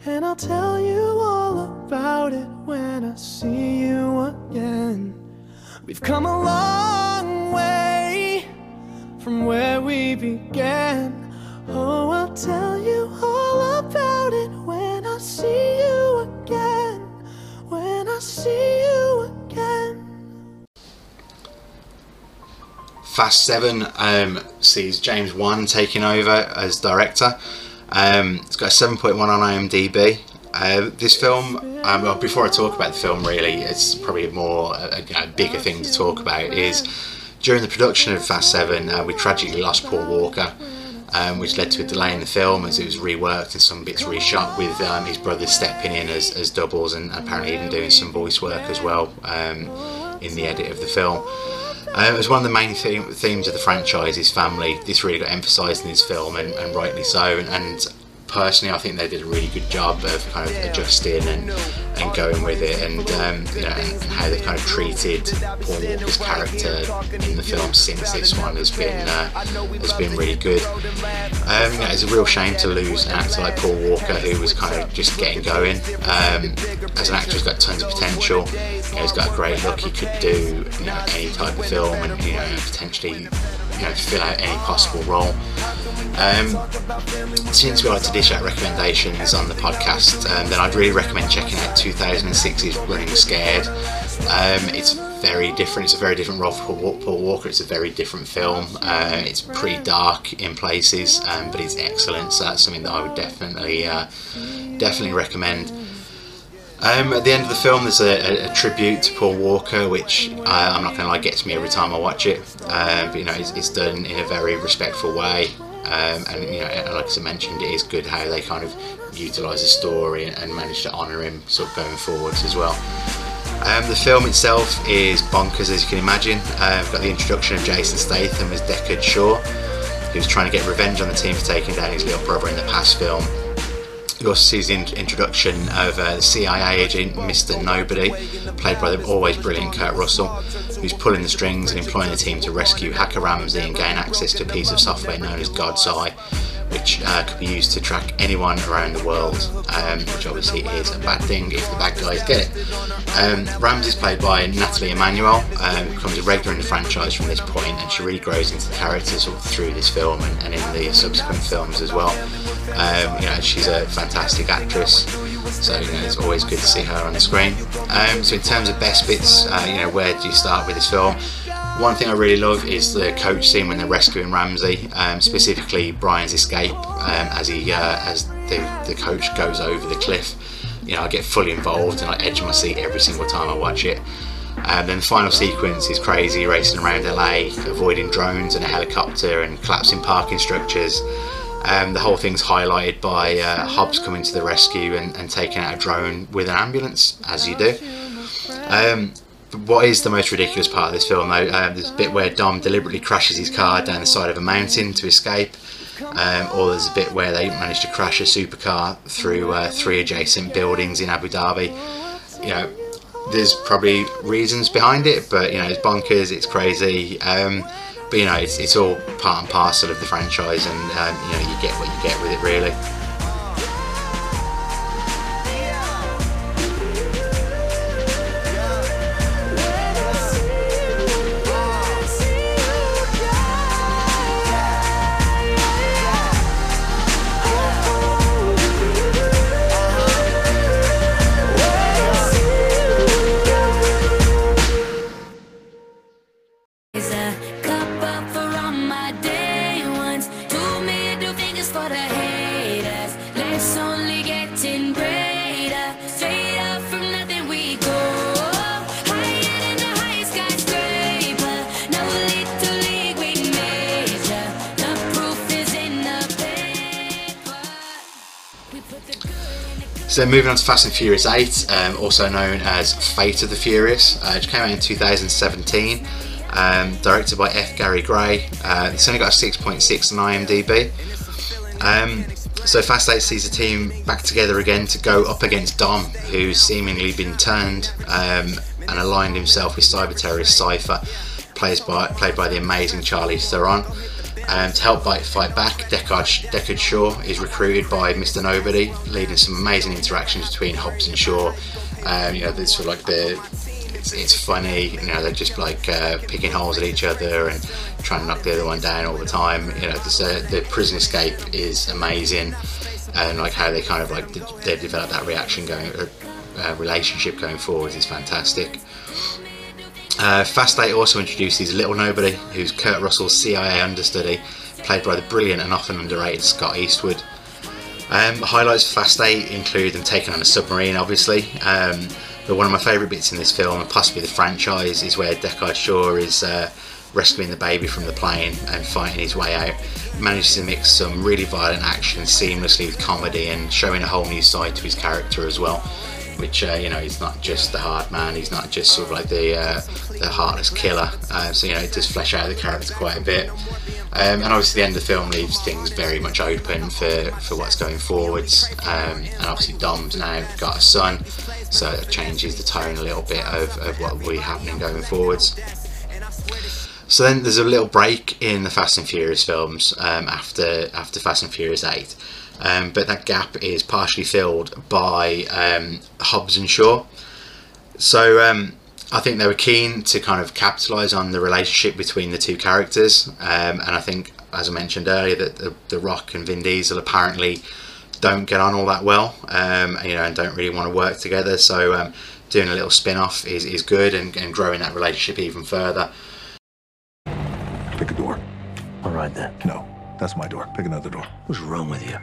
And I'll tell you all about it when I see you again. We've come a long way from where we began. Oh, I'll tell you all about it when I see you again. When I see you again. Fast 7 um, sees James Wan taking over as director. Um, it's got a 7.1 on IMDb. Uh, this film, um, well, before I talk about the film, really, it's probably more a, a bigger thing to talk about. Is during the production of Fast Seven, uh, we tragically lost Paul Walker, um, which led to a delay in the film as it was reworked and some bits reshot with um, his brothers stepping in as, as doubles and apparently even doing some voice work as well um, in the edit of the film. Uh, it was one of the main theme, themes of the franchise, his family. This really got emphasised in this film, and, and rightly so. And, and, personally, I think they did a really good job of kind of adjusting and, and going with it, and um, you know, and how they've kind of treated Paul Walker's character in the film since this one has been uh, has been really good. Um, you know, it's a real shame to lose an actor like Paul Walker, who was kind of just getting going. Um, as an actor, he's got tons of potential. You know, he's got a great look. He could do you know any type of film, and you know potentially you know fill out any possible role. Um, since we like to dish out recommendations on the podcast, um, then I'd really recommend checking out 2006's Running Scared. Um, it's very different. It's a very different role for Paul Walker. It's a very different film. Uh, it's pretty dark in places, um, but it's excellent. So that's something that I would definitely, uh, definitely recommend. Um, at the end of the film, there's a, a, a tribute to Paul Walker, which uh, I'm not going to lie gets me every time I watch it. Um, but you know, it's, it's, done in a very respectful way, um, and you know, like I mentioned, it is good how they kind of utilise the story and, and manage to honour him sort of going forwards as well. Um, the film itself is bonkers, as you can imagine. Uh, we've got the introduction of Jason Statham as Deckard Shaw, who's trying to get revenge on the team for taking down his little brother in the past film. We also see the in- introduction of uh, the CIA agent Mr. Nobody, played by the always brilliant Kurt Russell, who's pulling the strings and employing the team to rescue Hacker Ramsey and gain access to a piece of software known as God's Eye, which uh, could be used to track anyone around the world, um, which obviously is a bad thing if the bad guys get it. Um, Ramsey is played by Nathalie Emmanuel, um, who becomes a regular in the franchise from this point, and she really grows into the character sort of through this film and, and in the subsequent films as well. Um, you know, she's a fantastic actress, so you know, it's always good to see her on the screen. Um, so in terms of best bits, uh, you know, where do you start with this film? One thing I really love is the coach scene when they're rescuing Ramsey, um, specifically Brian's escape um, as he uh, as the, the coach goes over the cliff. You know, I get fully involved and I edge my seat every single time I watch it. And then the final sequence is crazy, racing around LA, avoiding drones and a helicopter and collapsing parking structures. Um, the whole thing's highlighted by uh, Hobbs coming to the rescue and, and, taking out a drone with an ambulance, as you do. Um, what is the most ridiculous part of this film, though? Um, there's a bit where Dom deliberately crashes his car down the side of a mountain to escape, um, or there's a bit where they manage to crash a supercar through uh, three adjacent buildings in Abu Dhabi. You know, there's probably reasons behind it, but you know, it's bonkers, it's crazy. Um, but you know, it's, it's all part and parcel of the franchise, and um, you know, you get what you get with it, really. So moving on to Fast and Furious 8, um, also known as Fate of the Furious, uh, which came out in 2017, um, directed by F. Gary Gray. Uh, it's only got a 6.6 on IMDb. Um, so Fast 8 sees the team back together again to go up against Dom, who's seemingly been turned um, and aligned himself with cyber terrorist Cypher, played by, played by the amazing Charlize Theron. Um, to help fight, fight back, Deckard, Deckard Shaw is recruited by Mr. Nobody, leading some amazing interactions between Hobbs and Shaw. Um, you know, there's sort of like the it's, it's funny, you know, they're just like uh, picking holes at each other and trying to knock the other one down all the time. You know, uh, the prison escape is amazing, and like how they kind of like they develop that reaction going, uh, relationship going forward is fantastic. Uh, Fast 8 also introduces Little Nobody, who's Kurt Russell's CIA understudy, played by the brilliant and often underrated Scott Eastwood. Um, highlights of Fast 8 include them taking on a submarine, obviously. Um, but one of my favourite bits in this film, and possibly the franchise, is where Deckard Shaw is uh, rescuing the baby from the plane and fighting his way out. Manages to mix some really violent action seamlessly with comedy and showing a whole new side to his character as well which uh, you know he's not just the hard man he's not just sort of like the uh, the heartless killer. Uh, so you know it does flesh out the character quite a bit. Um, and obviously the end of the film leaves things very much open for, for what's going forwards. Um, and obviously Dom's now got a son so it changes the tone a little bit of, of what will be happening going forwards. So then there's a little break in the Fast and Furious films um, after after Fast and Furious 8 um, but that gap is partially filled by um, Hobbs and Shaw. So um, I think they were keen to kind of capitalise on the relationship between the two characters, um, and I think, as I mentioned earlier, that the, the, Rock and Vin Diesel apparently don't get on all that well, um, you know, and don't really want to work together. So um, doing a little spin-off is, is good and, and growing that relationship even further. Pick a door. All right then. No, that's my door. Pick another door. What's wrong with you?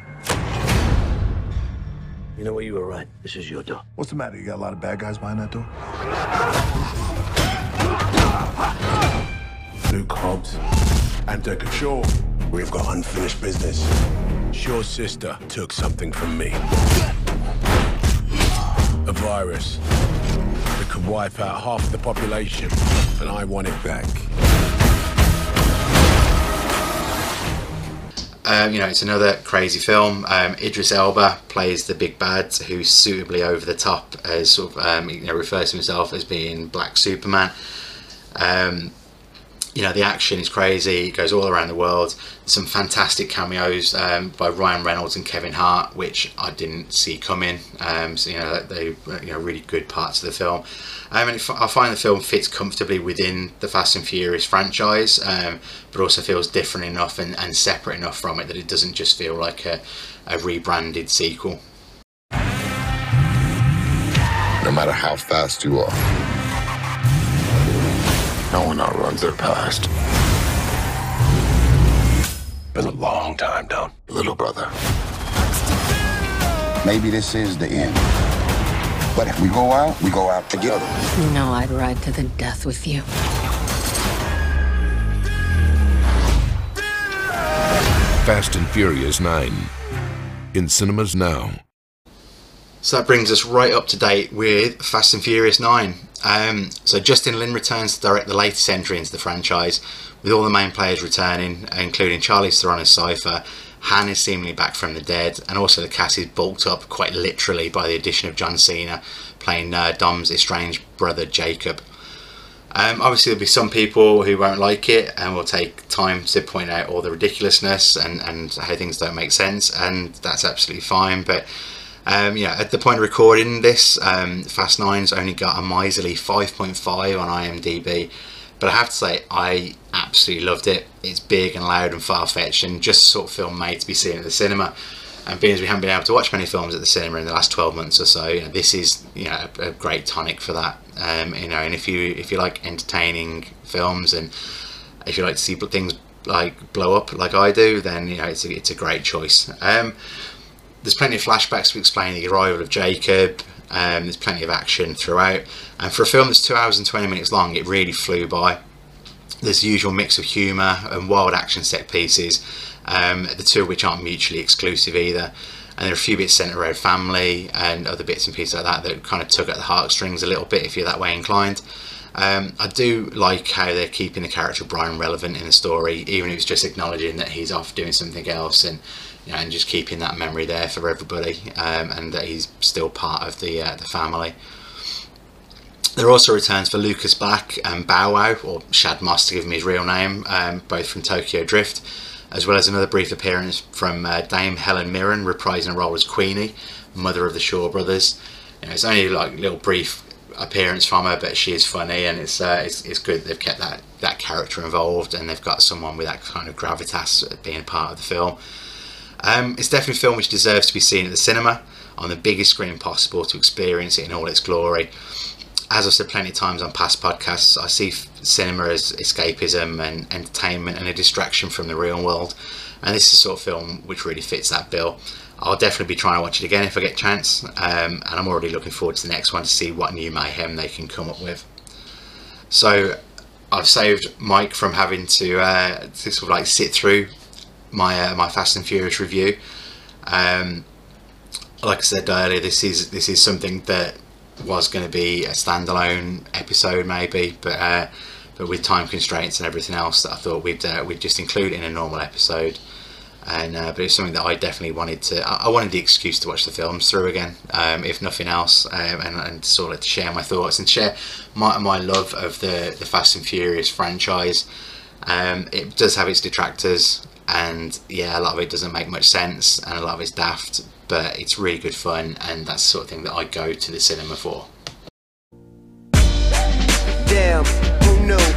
You know what? You were right. This is your door. What's the matter? You got a lot of bad guys behind that door? Luke Hobbs and Deckard Shaw. We've got unfinished business. Shaw's sister took something from me. A virus that could wipe out half the population, and I want it back. Um, you know, it's another crazy film. Um, Idris Elba plays the big bad, who's suitably over the top, as sort of um, you know refers to himself as being Black Superman. You know, the action is crazy. It goes all around the world. Some fantastic cameos um, by Ryan Reynolds and Kevin Hart, which I didn't see coming. Um, so you know, they you know really good parts of the film. Um, and I find the film fits comfortably within the Fast and Furious franchise, um, but also feels different enough and, and, separate enough from it that it doesn't just feel like a, a rebranded sequel. No matter how fast you are, no one outruns their past. Been a long time, Dom. Little brother. Maybe this is the end. But if we go out, we go out together. You know I'd ride to the death with you. Fast and Furious 9. In cinemas now. So that brings us right up to date with Fast and Furious 9. Um, so Justin Lin returns to direct the latest entry into the franchise, with all the main players returning, including Charlize Theron as Cypher, Han is seemingly back from the dead, and also the cast is bulked up quite literally by the addition of John Cena playing uh, Dom's estranged brother Jacob. Um, obviously, there'll be some people who won't like it and will take time to point out all the ridiculousness and, and how things don't make sense, and that's absolutely fine. But um, yeah, at the point of recording this, um, Fast Nine's only got a miserly 5.5 on IMDb, but I have to say, I absolutely loved it. It's big and loud and far fetched, and just sort of film made to be seen at the cinema. And being as we haven't been able to watch many films at the cinema in the last 12 months or so, you know, this is you know a, a great tonic for that. Um, you know, and if you if you like entertaining films and if you like to see things like blow up like I do, then you know it's a, it's a great choice. Um, there's plenty of flashbacks to explain the arrival of Jacob. Um, there's plenty of action throughout, and for a film that's two hours and 20 minutes long, it really flew by. There's the usual mix of humour and wild action set pieces, um, the two of which aren't mutually exclusive either. and there are a few bits centered around family and other bits and pieces like that that kind of tug at the heartstrings a little bit if you're that way inclined. Um, I do like how they're keeping the character Brian relevant in the story, even if it's just acknowledging that he's off doing something else and you know, and just keeping that memory there for everybody, um, and that he's still part of the uh, the family. There are also returns for Lucas Black and Bow Wow, or Shad Moss to give him his real name, um, both from Tokyo Drift, as well as another brief appearance from uh, Dame Helen Mirren reprising a role as Queenie, mother of the Shaw brothers. You know, it's only like a little brief appearance from her, but she is funny, and it's uh, it's, it's good they've kept that that character involved, and they've got someone with that kind of gravitas being part of the film. Um, it's definitely a film which deserves to be seen at the cinema on the biggest screen possible to experience it in all its glory. As I've said plenty of times on past podcasts, I see cinema as escapism and entertainment and a distraction from the real world. And this is the sort of film which really fits that bill. I'll definitely be trying to watch it again if I get a chance, um, and I'm already looking forward to the next one to see what new mayhem they can come up with. So I've saved Mike from having to, uh, to sort of like sit through my uh, my Fast and Furious review. Um, like I said earlier, this is this is something that was going to be a standalone episode, maybe, but uh, but with time constraints and everything else, that I thought we'd uh, we'd just include in a normal episode. And uh, but it's something that I definitely wanted to. I, I wanted the excuse to watch the films through again, um, if nothing else, um, and, and sort of to share my thoughts and share my my love of the the Fast and Furious franchise. Um, it does have its detractors, and yeah, a lot of it doesn't make much sense, and a lot of it's daft, but it's really good fun, and that's the sort of thing that I go to the cinema for. Damn, who knew?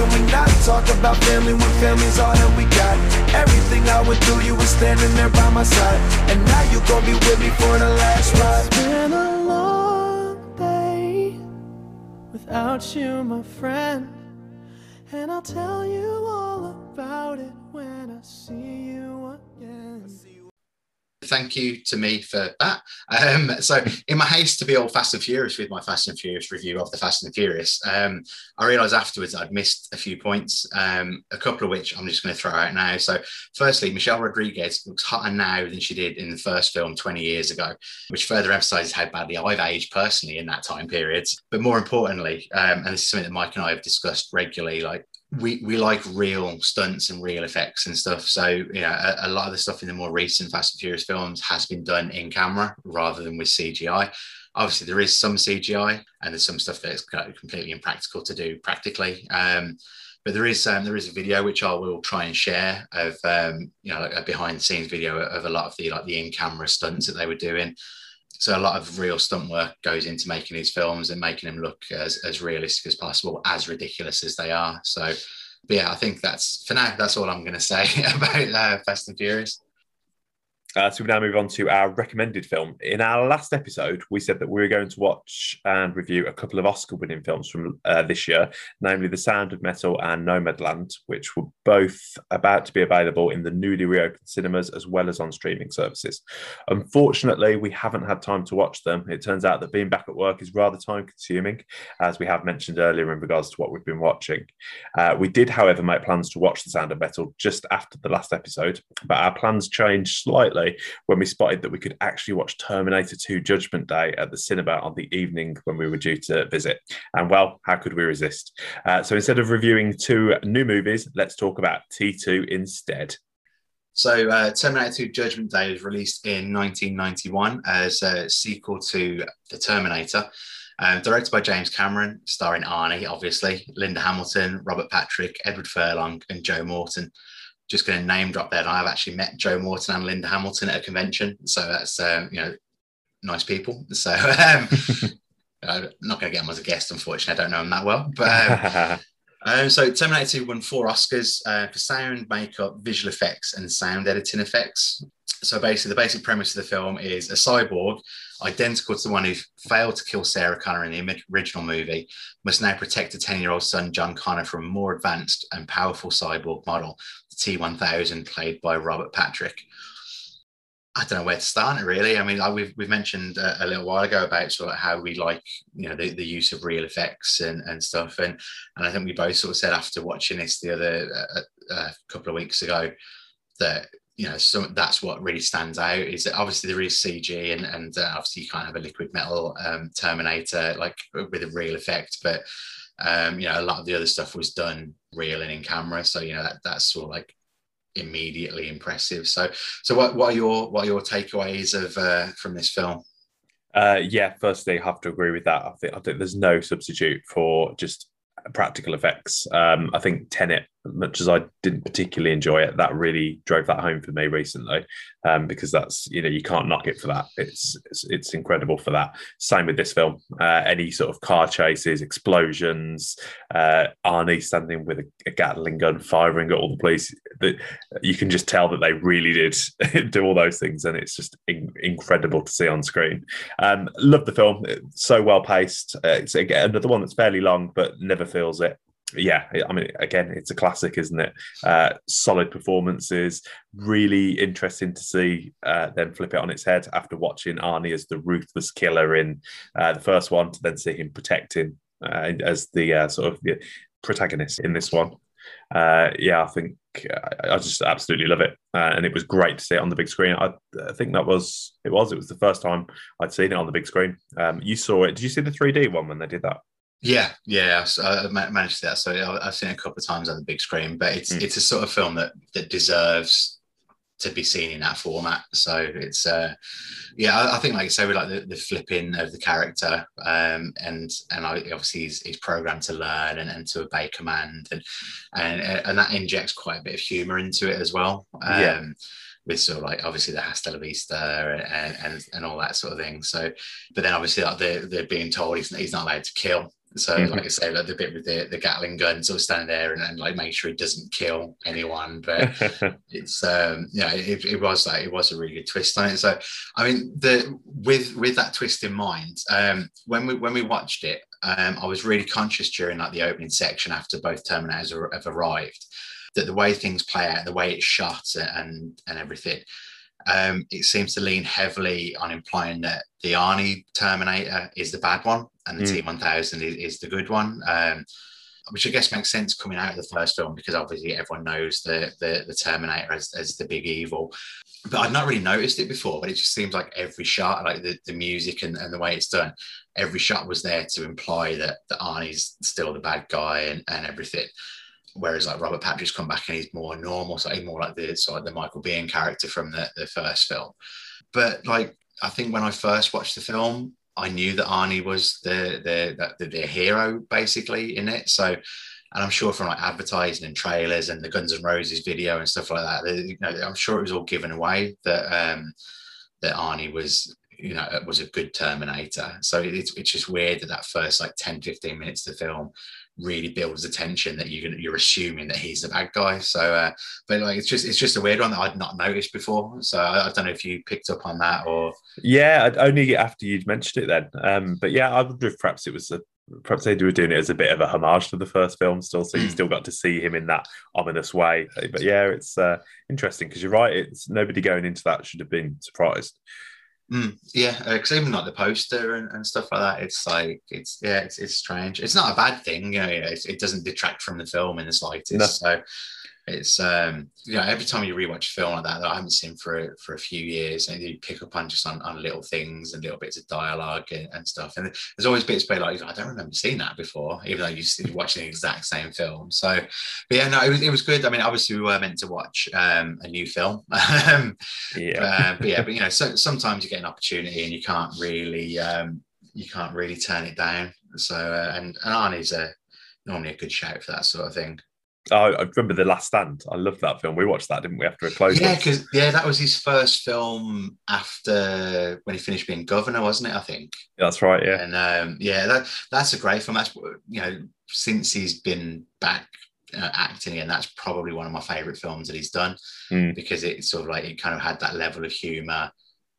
Can we not talk about family when family's all that we got? Everything I went through, you were standing there by my side. And now you gon' be with me for the last ride. It's been a long day without you, my friend. And I'll tell you all about it when I see you again thank you to me for that. Um, so, in my haste to be all Fast and Furious with my Fast and Furious review of the Fast and Furious, um, I realised afterwards I'd missed a few points, um, a couple of which I'm just going to throw out now. So, firstly, Michelle Rodriguez looks hotter now than she did in the first film 20 years ago, which further emphasises how badly I've aged personally in that time period. But more importantly, um, and this is something that Mike and I have discussed regularly, like we we like real stunts and real effects and stuff. So know, a, a, lot of the stuff in the more recent Fast and Furious films has been done in camera rather than with CGI. Obviously, there is some CGI and there's some stuff that's completely impractical to do practically. Um, but there is um, there is a video which I will try and share of um, you know like a behind the scenes video of a lot of the like the in camera stunts that they were doing. So a lot of real stunt work goes into making these films and making them look as, as realistic as possible, as ridiculous as they are. So, yeah, I think that's for now. That's all I'm going to say about uh, Fast and Furious. Uh, so we now move on to our recommended film. In our last episode, we said that we were going to watch and review a couple of Oscar-winning films from uh, this year, namely The Sound of Metal and Nomadland, which were both about to be available in the newly reopened cinemas as well as on streaming services. Unfortunately, we haven't had time to watch them. It turns out that being back at work is rather time-consuming, as we have mentioned earlier in regards to what we've been watching. Uh, we did, however, make plans to watch The Sound of Metal just after the last episode, but our plans changed slightly when we spotted that we could actually watch Terminator 2 Judgment Day at the cinema on the evening when we were due to visit. And well, how could we resist? Uh, so instead of reviewing two new movies, let's talk about T2 instead. So, uh, Terminator 2 Judgment Day was released in 1991 as a sequel to The Terminator. Um, directed by James Cameron, starring Arnie, obviously, Linda Hamilton, Robert Patrick, Edward Furlong, and Joe Morton just going to name drop there. I've actually met Joe Morton and Linda Hamilton at a convention, so that's um, you know nice people. So um, I'm not going to get them as a guest, unfortunately. I don't know them that well, but. Um, um, so Terminator 2 won four Oscars uh, for sound, makeup, visual effects, and sound editing effects. So basically, the basic premise of the film is a cyborg identical to the one who failed to kill Sarah Connor in the original movie, must now protect a 10 year old son, John Connor, from a more advanced and powerful cyborg model, the T 1000, played by Robert Patrick. I don't know where to start really. I mean, like we've, we've mentioned a, a, little while ago about sort of how we like, you know, the, the use of real effects and, and stuff. And, and I think we both sort of said after watching this the other uh, uh, couple of weeks ago that you know, so that's what really stands out is that obviously there is CG and, and uh, obviously you can't have a liquid metal um, Terminator like with a real effect, but um, you know, a lot of the other stuff was done real and in camera. So, you know, that, that's sort of like immediately impressive. So, so what, what are your, what are your takeaways of, uh, from this film? Uh, yeah, firstly, I have to agree with that. I think, I think there's no substitute for just practical effects. Um, I think Tenet much as I didn't particularly enjoy it, that really drove that home for me recently, um, because that's you know you can't knock it for that. It's it's, it's incredible for that. Same with this film. Uh, any sort of car chases, explosions, uh, Arnie standing with a, a, Gatling gun firing at all the police. That you can just tell that they really did do all those things, and it's just in, incredible to see on screen. Um, love the film. It's so well paced. Uh, it's again another one that's fairly long, but never feels it yeah, I mean, again, it's a classic, isn't it? Uh, solid performances. Really interesting to see uh, them flip it on its head after watching Arnie as the ruthless killer in uh, the first one, to then see him protecting uh, as the uh, sort of the protagonist in this one. Uh, yeah, I think I just absolutely love it, and it was great to see it on the big screen. I, I, think that was it was it was the first time I'd seen it on the big screen. Um, you saw it? Did you see the 3D one when they did that? Yeah, yeah, I managed to that. So I've seen it a couple of times on the big screen, but it's mm. it's a sort of film that that deserves to be seen in that format. So it's uh, yeah, I, I think like I say, we like the, the flipping of the character, um, and and obviously he's, he's programmed to learn and, and to obey command, and and and that injects quite a bit of humor into it as well. Um, yeah with sort of like obviously the Hasta la Vista and, and, and all that sort of thing. So, but then obviously like they're, they're being told he's, he's not allowed to kill. So, mm-hmm. like I say, like the bit with the, the Gatling gun, sort of standing there and, and like make sure he doesn't kill anyone. But it's um yeah, it, it was like it was a really good twist on it. So, I mean, the with with that twist in mind, um, when we when we watched it, um, I was really conscious during like the opening section after both Terminators have arrived that the way things play out, the way it's shot and and everything, um, it seems to lean heavily on implying that the Arnie Terminator is the bad one and the mm. T1000 is, is, the good one. Um, which I guess makes sense coming out of the first film because obviously everyone knows the the, the Terminator as, as the big evil. But I'd not really noticed it before, but it just seems like every shot, like the, the music and, and the way it's done, every shot was there to imply that, that Arnie's still the bad guy and, and everything. Whereas like Robert Patrick's come back and he's more normal, so he's more like the sort of the Michael Biehn character from the, the first film. But like I think when I first watched the film, I knew that Arnie was the the the, the hero basically in it. So, and I'm sure from like advertising and trailers and the Guns N' Roses video and stuff like that, you know, I'm sure it was all given away that um, that Arnie was you know was a good Terminator. So it's it's just weird that that first like 10 15 minutes of the film really builds the tension that you're you're assuming that he's the bad guy. So, uh, but like it's just it's just a weird one that I'd not noticed before. So I, I, don't know if you picked up on that or yeah, only after you'd mentioned it then. Um, but yeah, I wonder if perhaps it was a perhaps they were doing it as a bit of a homage to the first film still so you still got to see him in that ominous way but yeah it's uh, interesting because you're right it's nobody going into that should have been surprised Mm, yeah, because uh, even like the poster and, and stuff like that, it's like it's yeah, it's, it's strange. It's not a bad thing, you know. It, it doesn't detract from the film in the slightest. No. So it's um you know every time you rewatch a film like that that I haven't seen for for a few years and you pick up on just on, on little things and little bits of dialogue and, and stuff. And there's always bits where like I don't remember seeing that before even though you are watching the exact same film. So but yeah no it was, it was good. I mean obviously we were meant to watch um a new film. Um, yeah. uh, but yeah but you know so sometimes you get an opportunity and you can't really um you can't really turn it down. So uh, and and Arnie's a normally a good shout for that sort of thing Oh, I remember The Last Stand. I loved that film. We watched that, didn't we, after a close? Yeah, because yeah, that was his first film after when he finished being governor, wasn't it? I think. That's right. Yeah. And um, yeah, that that's a great film. That's you know since he's been back uh, acting and that's probably one of my favorite films that he's done mm. because it's sort of like it kind of had that level of humor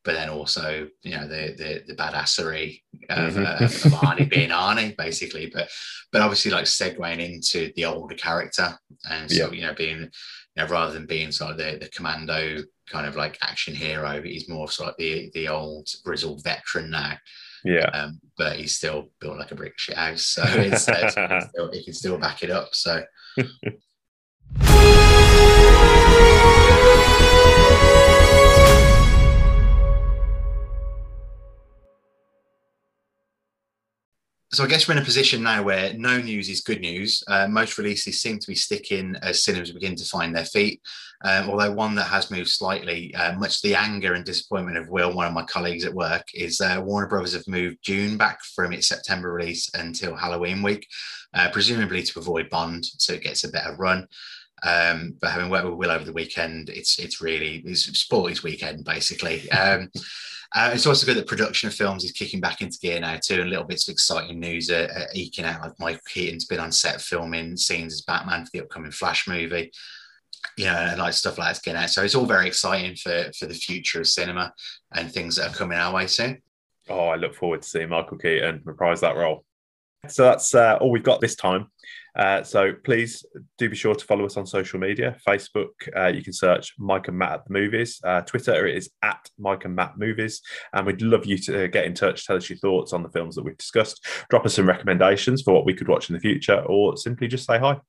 but then also you know the the, the badassery of, Mhm. uh, of Arnie being Arnie basically but but obviously like segueing into the older character and so Yeah. you know being you know rather than being sort of the, the commando kind of like action hero he's more sort of the the old grizzled veteran now Yeah. um, but he's still built like a brick shit house so it's, he, can still, he can still back it up so So I guess we're in a position now where no news is good news. Uh, most releases seem to be sticking as cinemas begin to find their feet. Um, although one that has moved slightly, uh, much to the anger and disappointment of Will, one of my colleagues at work, is uh, Warner Brothers have moved Dune back from its September release until Halloween week, uh, presumably to avoid Bond, so it gets a better run. Um, but having worked with Will over the weekend, it's it's really it's Sporty's weekend basically. Um, uh, it's also good that production of films is kicking back into gear now too, and little bits of exciting news are, are eking out. Like Michael Keaton's been on set filming scenes as Batman for the upcoming Flash movie, you know, and like stuff like that's getting out. So it's all very exciting for for the future of cinema and things that are coming our way soon. Oh, I look forward to seeing Michael Keaton reprise that role. So that's uh, all we've got this time. Uh, so please do be sure to follow us on social media. Facebook, uh, you can search Mike and Matt at the movies. Uh, Twitter, it is at Mike and Matt movies. And we'd love you to get in touch, tell us your thoughts on the films that we've discussed, drop us some recommendations for what we could watch in the future, or simply just say hi.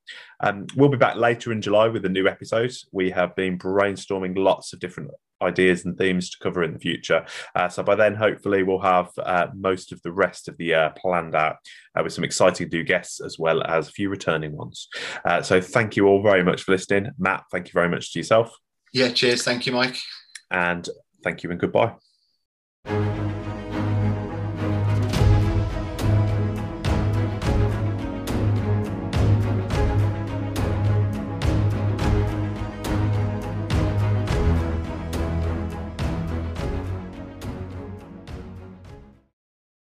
Um, we'll be back later in July with a new episode. We have been brainstorming lots of different ideas and themes to cover in the future. Uh, so by then, hopefully, we'll have uh, most of the rest of the year planned out uh, with some exciting new guests as well as a few returning ones. Uh, so thank you all very much for listening. Matt, thank you very much to yourself. Yeah, cheers. Thank you, Mike. And thank you and goodbye.